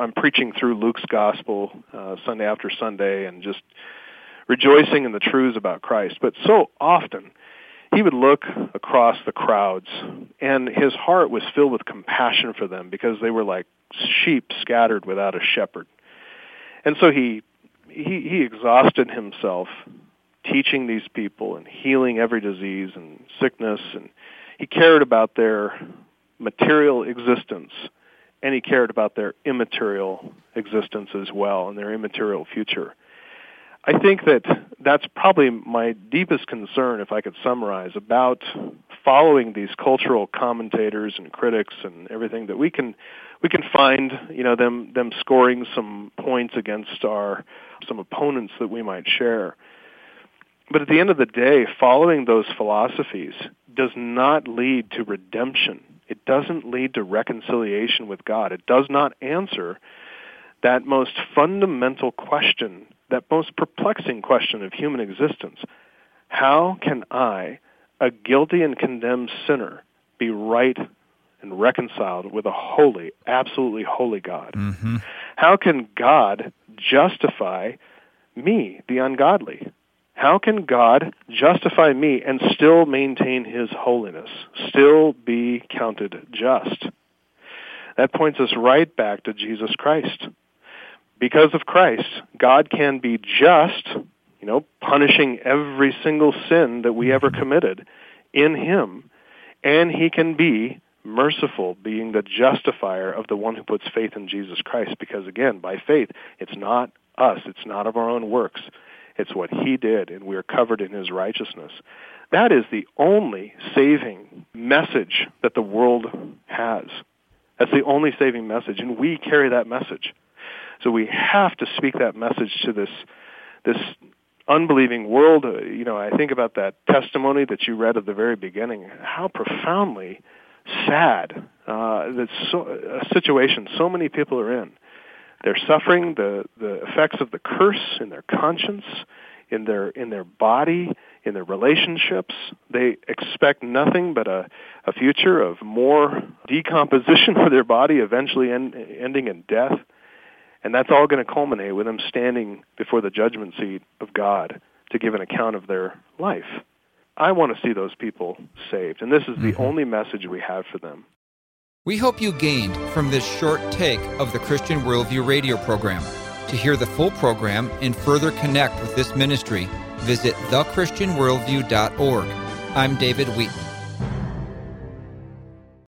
I'm preaching through Luke's gospel uh, Sunday after Sunday and just rejoicing in the truths about Christ. But so often, he would look across the crowds, and his heart was filled with compassion for them because they were like sheep scattered without a shepherd. And so he he, he exhausted himself teaching these people and healing every disease and sickness, and he cared about their material existence and he cared about their immaterial existence as well and their immaterial future. I think that that's probably my deepest concern, if I could summarize, about following these cultural commentators and critics and everything that we can we can find, you know, them them scoring some points against our some opponents that we might share. But at the end of the day, following those philosophies does not lead to redemption it doesn't lead to reconciliation with God. It does not answer that most fundamental question, that most perplexing question of human existence. How can I, a guilty and condemned sinner, be right and reconciled with a holy, absolutely holy God? Mm-hmm. How can God justify me, the ungodly? How can God justify me and still maintain his holiness, still be counted just? That points us right back to Jesus Christ. Because of Christ, God can be just, you know, punishing every single sin that we ever committed in him, and he can be merciful, being the justifier of the one who puts faith in Jesus Christ. Because again, by faith, it's not us, it's not of our own works. It's what he did, and we are covered in his righteousness. That is the only saving message that the world has. That's the only saving message, and we carry that message. So we have to speak that message to this this unbelieving world. Uh, you know, I think about that testimony that you read at the very beginning. How profoundly sad uh, that so, a situation so many people are in. They're suffering the, the effects of the curse in their conscience, in their in their body, in their relationships. They expect nothing but a, a future of more decomposition for their body, eventually end, ending in death. And that's all going to culminate with them standing before the judgment seat of God to give an account of their life. I want to see those people saved, and this is the mm-hmm. only message we have for them. We hope you gained from this short take of the Christian Worldview radio program. To hear the full program and further connect with this ministry, visit thechristianworldview.org. I'm David Wheaton.